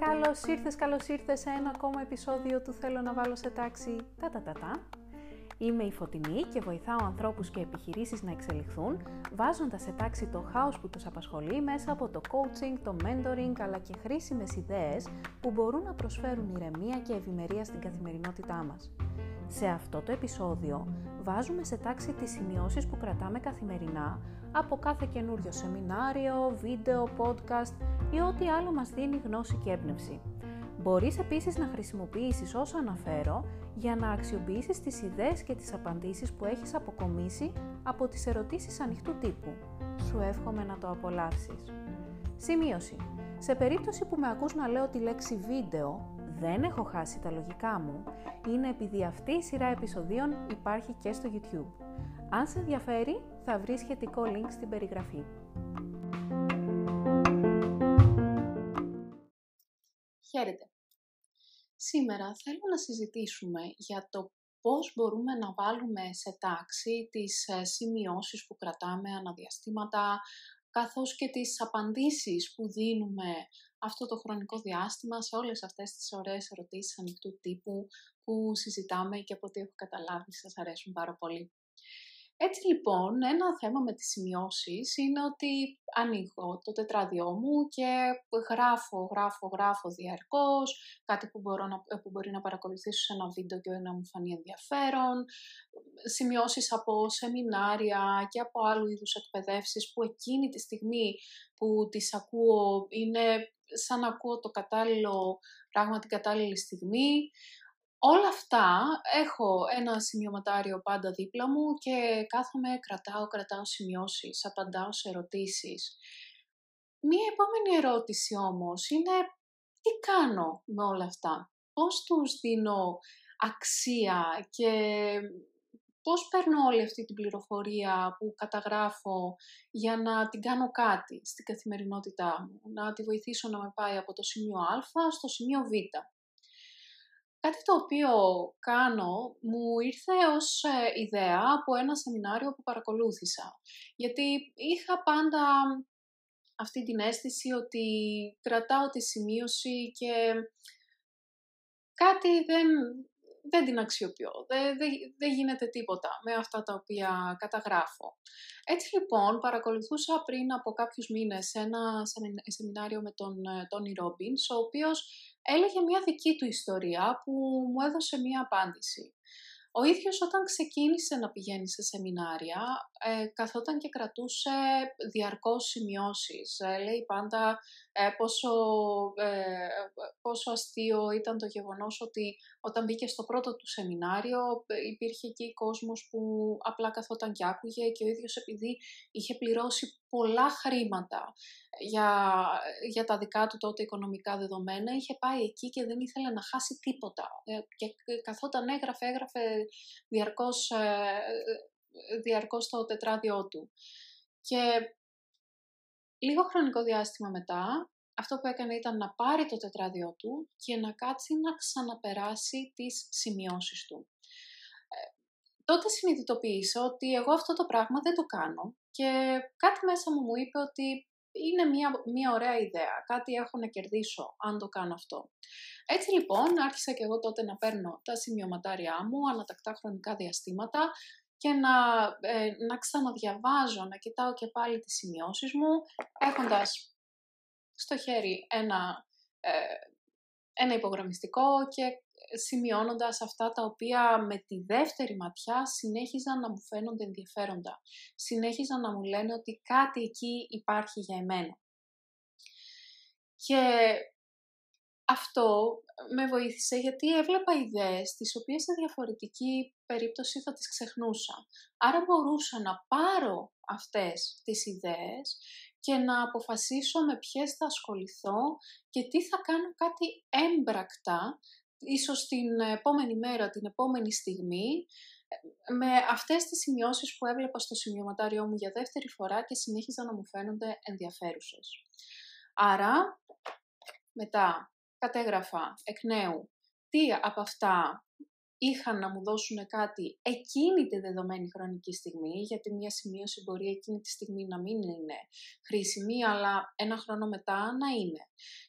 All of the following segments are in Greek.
Καλώς ήρθες, καλώς ήρθες σε ένα ακόμα επεισόδιο του Θέλω να βάλω σε τάξη τα τα τα τα. Είμαι η Φωτεινή και βοηθάω ανθρώπους και επιχειρήσεις να εξελιχθούν, βάζοντας σε τάξη το χάος που τους απασχολεί μέσα από το coaching, το mentoring, αλλά και χρήσιμες ιδέες που μπορούν να προσφέρουν ηρεμία και ευημερία στην καθημερινότητά μας. Σε αυτό το επεισόδιο βάζουμε σε τάξη τις σημειώσεις που κρατάμε καθημερινά από κάθε καινούριο σεμινάριο, βίντεο, podcast ή ό,τι άλλο μας δίνει γνώση και έμπνευση. Μπορείς επίσης να χρησιμοποιήσεις όσα αναφέρω για να αξιοποιήσεις τις ιδέες και τις απαντήσεις που έχεις αποκομίσει από τις ερωτήσεις ανοιχτού τύπου. Σου εύχομαι να το απολαύσεις. Σημείωση. Σε περίπτωση που με ακούς να λέω τη λέξη βίντεο, δεν έχω χάσει τα λογικά μου, είναι επειδή αυτή η σειρά επεισοδίων υπάρχει και στο YouTube. Αν σε ενδιαφέρει, θα βρεις σχετικό link στην περιγραφή. Χαίρετε. Σήμερα θέλω να συζητήσουμε για το πώς μπορούμε να βάλουμε σε τάξη τις ε, σημειώσεις που κρατάμε αναδιαστήματα, καθώς και τις απαντήσεις που δίνουμε αυτό το χρονικό διάστημα σε όλες αυτές τις ωραίες ερωτήσεις ανοιχτού τύπου που συζητάμε και από ό,τι έχω καταλάβει σας αρέσουν πάρα πολύ. Έτσι λοιπόν, ένα θέμα με τις σημειώσεις είναι ότι ανοίγω το τετράδιό μου και γράφω, γράφω, γράφω διαρκώς, κάτι που, μπορώ να, που μπορεί να παρακολουθήσω σε ένα βίντεο και να μου φανεί ενδιαφέρον, σημειώσεις από σεμινάρια και από άλλου είδους εκπαιδεύσεις που εκείνη τη στιγμή που τις ακούω είναι σαν να ακούω το κατάλληλο πράγμα την κατάλληλη στιγμή. Όλα αυτά έχω ένα σημειωματάριο πάντα δίπλα μου και κάθομαι, κρατάω, κρατάω σημειώσεις, απαντάω σε ερωτήσεις. Μία επόμενη ερώτηση όμως είναι τι κάνω με όλα αυτά, πώς τους δίνω αξία και πώς παίρνω όλη αυτή την πληροφορία που καταγράφω για να την κάνω κάτι στην καθημερινότητά μου, να τη βοηθήσω να με πάει από το σημείο Α στο σημείο Β. Κάτι το οποίο κάνω μου ήρθε ως ε, ιδέα από ένα σεμινάριο που παρακολούθησα. Γιατί είχα πάντα αυτή την αίσθηση ότι κρατάω τη σημείωση και κάτι δεν, δεν την αξιοποιώ, δεν, δεν, γίνεται τίποτα με αυτά τα οποία καταγράφω. Έτσι λοιπόν παρακολουθούσα πριν από κάποιους μήνες ένα σεμινάριο με τον Τόνι Ρόμπινς, ο οποίος έλεγε μια δική του ιστορία που μου έδωσε μια απάντηση. Ο ίδιος όταν ξεκίνησε να πηγαίνει σε σεμινάρια, ε, καθόταν και κρατούσε διαρκώς σημειώσεις. Ε, λέει πάντα ε, πόσο, ε, πόσο αστείο ήταν το γεγονός ότι όταν μπήκε στο πρώτο του σεμινάριο υπήρχε εκεί κόσμος που απλά καθόταν και άκουγε και ο ίδιος επειδή είχε πληρώσει πολλά χρήματα για, για τα δικά του τότε οικονομικά δεδομένα, είχε πάει εκεί και δεν ήθελε να χάσει τίποτα. Και καθόταν έγραφε, έγραφε διαρκώς, διαρκώς το τετράδιό του. Και Λίγο χρονικό διάστημα μετά, αυτό που έκανε ήταν να πάρει το τετράδιό του και να κάτσει να ξαναπεράσει τις σημειώσεις του. Ε, τότε συνειδητοποίησα ότι εγώ αυτό το πράγμα δεν το κάνω και κάτι μέσα μου μου είπε ότι είναι μια, μια ωραία ιδέα, κάτι έχω να κερδίσω αν το κάνω αυτό. Έτσι λοιπόν άρχισα και εγώ τότε να παίρνω τα σημειωματάριά μου ανατακτά χρονικά διαστήματα και να, ε, να ξαναδιαβάζω, να κοιτάω και πάλι τις σημειώσεις μου, έχοντας στο χέρι ένα, ε, ένα υπογραμμιστικό και σημειώνοντας αυτά τα οποία με τη δεύτερη ματιά συνέχιζαν να μου φαίνονται ενδιαφέροντα. Συνέχιζαν να μου λένε ότι κάτι εκεί υπάρχει για εμένα. Και αυτό με βοήθησε γιατί έβλεπα ιδέες τις οποίες σε διαφορετική περίπτωση θα τις ξεχνούσα. Άρα μπορούσα να πάρω αυτές τις ιδέες και να αποφασίσω με ποιες θα ασχοληθώ και τι θα κάνω κάτι έμπρακτα, ίσως την επόμενη μέρα, την επόμενη στιγμή, με αυτές τις σημειώσεις που έβλεπα στο σημειωματάριό μου για δεύτερη φορά και συνέχιζαν να μου φαίνονται ενδιαφέρουσες. Άρα, μετά κατέγραφα εκ νέου τι από αυτά είχαν να μου δώσουν κάτι εκείνη τη δεδομένη χρονική στιγμή, γιατί μια σημείωση μπορεί εκείνη τη στιγμή να μην είναι χρήσιμη, αλλά ένα χρόνο μετά να είναι.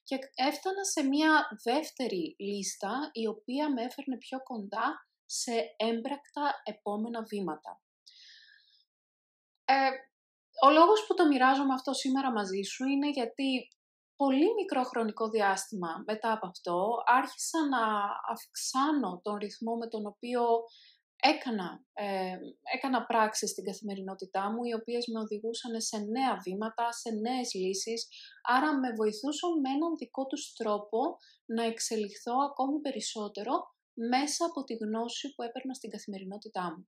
Και έφτανα σε μια δεύτερη λίστα, η οποία με έφερνε πιο κοντά σε έμπρακτα επόμενα βήματα. Ε, ο λόγος που το μοιράζομαι αυτό σήμερα μαζί σου είναι γιατί πολύ μικρό χρονικό διάστημα μετά από αυτό άρχισα να αυξάνω τον ρυθμό με τον οποίο έκανα, ε, έκανα πράξεις στην καθημερινότητά μου, οι οποίες με οδηγούσαν σε νέα βήματα, σε νέες λύσεις, άρα με βοηθούσαν με έναν δικό τους τρόπο να εξελιχθώ ακόμη περισσότερο μέσα από τη γνώση που έπαιρνα στην καθημερινότητά μου.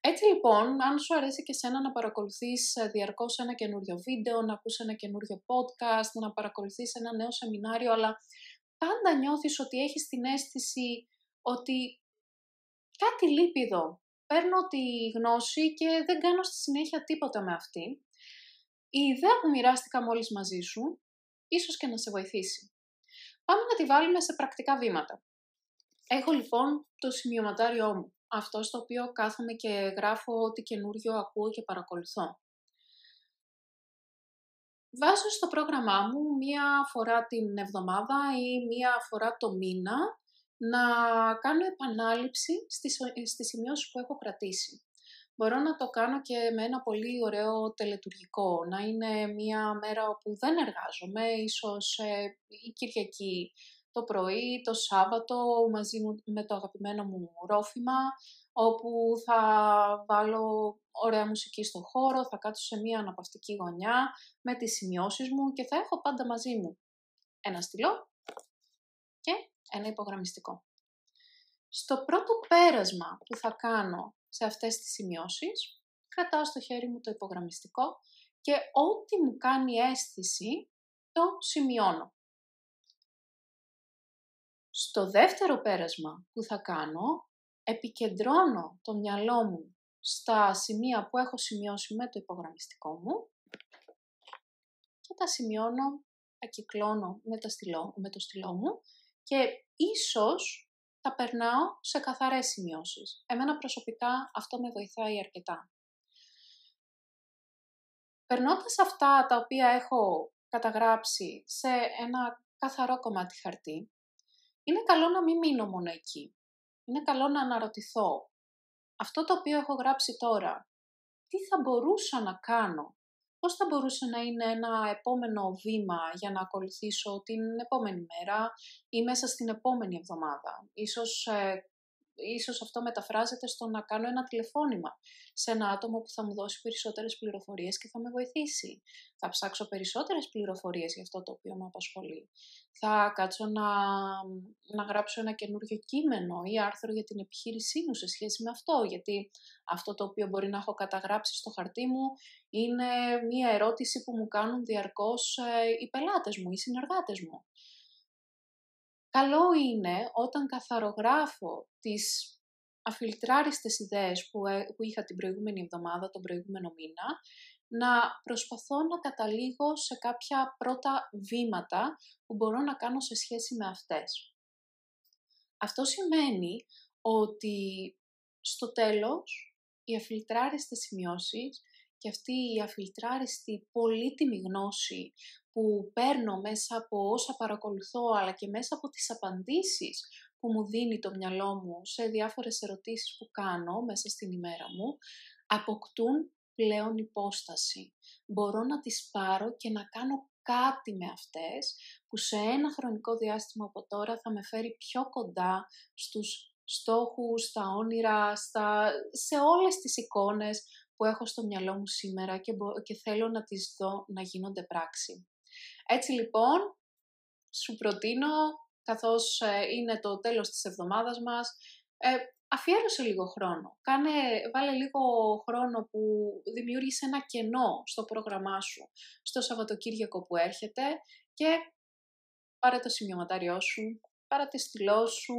Έτσι λοιπόν, αν σου αρέσει και σένα να παρακολουθείς ε, διαρκώς ένα καινούριο βίντεο, να ακούς ένα καινούριο podcast, να παρακολουθείς ένα νέο σεμινάριο, αλλά πάντα νιώθεις ότι έχεις την αίσθηση ότι κάτι λείπει εδώ. Παίρνω τη γνώση και δεν κάνω στη συνέχεια τίποτα με αυτή. Η ιδέα που μοιράστηκα μόλις μαζί σου, ίσως και να σε βοηθήσει. Πάμε να τη βάλουμε σε πρακτικά βήματα. Έχω λοιπόν το σημειωματάριό μου αυτό στο οποίο κάθομαι και γράφω ό,τι καινούριο ακούω και παρακολουθώ. Βάζω στο πρόγραμμά μου μία φορά την εβδομάδα ή μία φορά το μήνα να κάνω επανάληψη στις, στις σημειώσεις που έχω κρατήσει. Μπορώ να το κάνω και με ένα πολύ ωραίο τελετουργικό, να είναι μία μέρα όπου δεν εργάζομαι, ίσως ε, η Κυριακή το πρωί, το Σάββατο, μαζί με το αγαπημένο μου ρόφημα, όπου θα βάλω ωραία μουσική στο χώρο, θα κάτσω σε μία αναπαυτική γωνιά με τις σημειώσεις μου και θα έχω πάντα μαζί μου ένα στυλό και ένα υπογραμμιστικό. Στο πρώτο πέρασμα που θα κάνω σε αυτές τις σημειώσεις, κρατάω στο χέρι μου το υπογραμμιστικό και ό,τι μου κάνει αίσθηση το σημειώνω. Στο δεύτερο πέρασμα που θα κάνω, επικεντρώνω το μυαλό μου στα σημεία που έχω σημειώσει με το υπογραμμιστικό μου και τα σημειώνω, τα κυκλώνω με, τα στυλό, με το στυλό μου και ίσως τα περνάω σε καθαρές σημειώσεις. Εμένα προσωπικά αυτό με βοηθάει αρκετά. Περνώντας αυτά τα οποία έχω καταγράψει σε ένα καθαρό κομμάτι χαρτί, είναι καλό να μην μείνω μόνο εκεί. Είναι καλό να αναρωτηθώ. Αυτό το οποίο έχω γράψει τώρα, τι θα μπορούσα να κάνω, πώς θα μπορούσε να είναι ένα επόμενο βήμα για να ακολουθήσω την επόμενη μέρα ή μέσα στην επόμενη εβδομάδα; Ίσως ε, ίσως αυτό μεταφράζεται στο να κάνω ένα τηλεφώνημα σε ένα άτομο που θα μου δώσει περισσότερες πληροφορίες και θα με βοηθήσει. Θα ψάξω περισσότερες πληροφορίες για αυτό το οποίο με απασχολεί. Θα κάτσω να, να γράψω ένα καινούριο κείμενο ή άρθρο για την επιχείρησή μου σε σχέση με αυτό, γιατί αυτό το οποίο μπορεί να έχω καταγράψει στο χαρτί μου είναι μία ερώτηση που μου κάνουν διαρκώς ε, οι πελάτες μου, οι συνεργάτες μου. Καλό είναι όταν καθαρογράφω τις αφιλτράριστες ιδέες που, ε, που είχα την προηγούμενη εβδομάδα, τον προηγούμενο μήνα, να προσπαθώ να καταλήγω σε κάποια πρώτα βήματα που μπορώ να κάνω σε σχέση με αυτές. Αυτό σημαίνει ότι στο τέλος οι αφιλτράριστες σημειώσεις και αυτή η αφιλτράριστη πολύτιμη γνώση που παίρνω μέσα από όσα παρακολουθώ αλλά και μέσα από τις απαντήσεις που μου δίνει το μυαλό μου σε διάφορες ερωτήσεις που κάνω μέσα στην ημέρα μου, αποκτούν πλέον υπόσταση. Μπορώ να τις πάρω και να κάνω κάτι με αυτές που σε ένα χρονικό διάστημα από τώρα θα με φέρει πιο κοντά στους στόχους, στα όνειρα, στα... σε όλες τις εικόνες που έχω στο μυαλό μου σήμερα και, και θέλω να τις δω να γίνονται πράξη. Έτσι λοιπόν, σου προτείνω, καθώς ε, είναι το τέλος της εβδομάδας μας, ε, αφιέρωσε λίγο χρόνο. Κάνε, βάλε λίγο χρόνο που δημιούργησε ένα κενό στο πρόγραμμά σου, στο Σαββατοκύριακο που έρχεται και πάρε το σημειωματάριό σου, πάρε τη στυλό σου,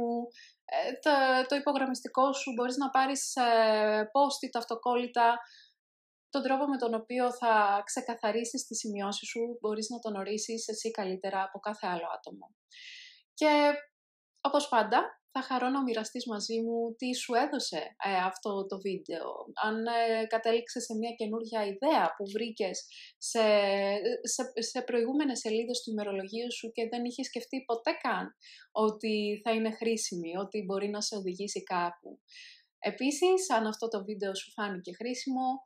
ε, το, το υπογραμμιστικό σου, μπορείς να πάρεις ε, post-it αυτοκόλλητα, τον τρόπο με τον οποίο θα ξεκαθαρίσεις τη σημειώσεις σου, μπορείς να τον ορίσεις εσύ καλύτερα από κάθε άλλο άτομο. Και όπως πάντα, θα χαρώ να μοιραστείς μαζί μου τι σου έδωσε ε, αυτό το βίντεο. Αν ε, κατέληξες σε μια καινούργια ιδέα που βρήκες σε, σε, σε προηγούμενες σελίδες του ημερολογίου σου και δεν είχες σκεφτεί ποτέ καν ότι θα είναι χρήσιμη, ότι μπορεί να σε οδηγήσει κάπου. Επίσης, αν αυτό το βίντεο σου φάνηκε χρήσιμο,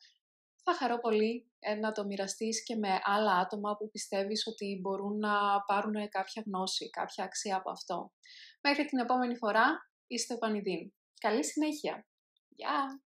θα χαρώ πολύ ε, να το μοιραστείς και με άλλα άτομα που πιστεύεις ότι μπορούν να πάρουν κάποια γνώση, κάποια αξία από αυτό. Μέχρι την επόμενη φορά, είστε Πανιδίν. Καλή συνέχεια! Γεια!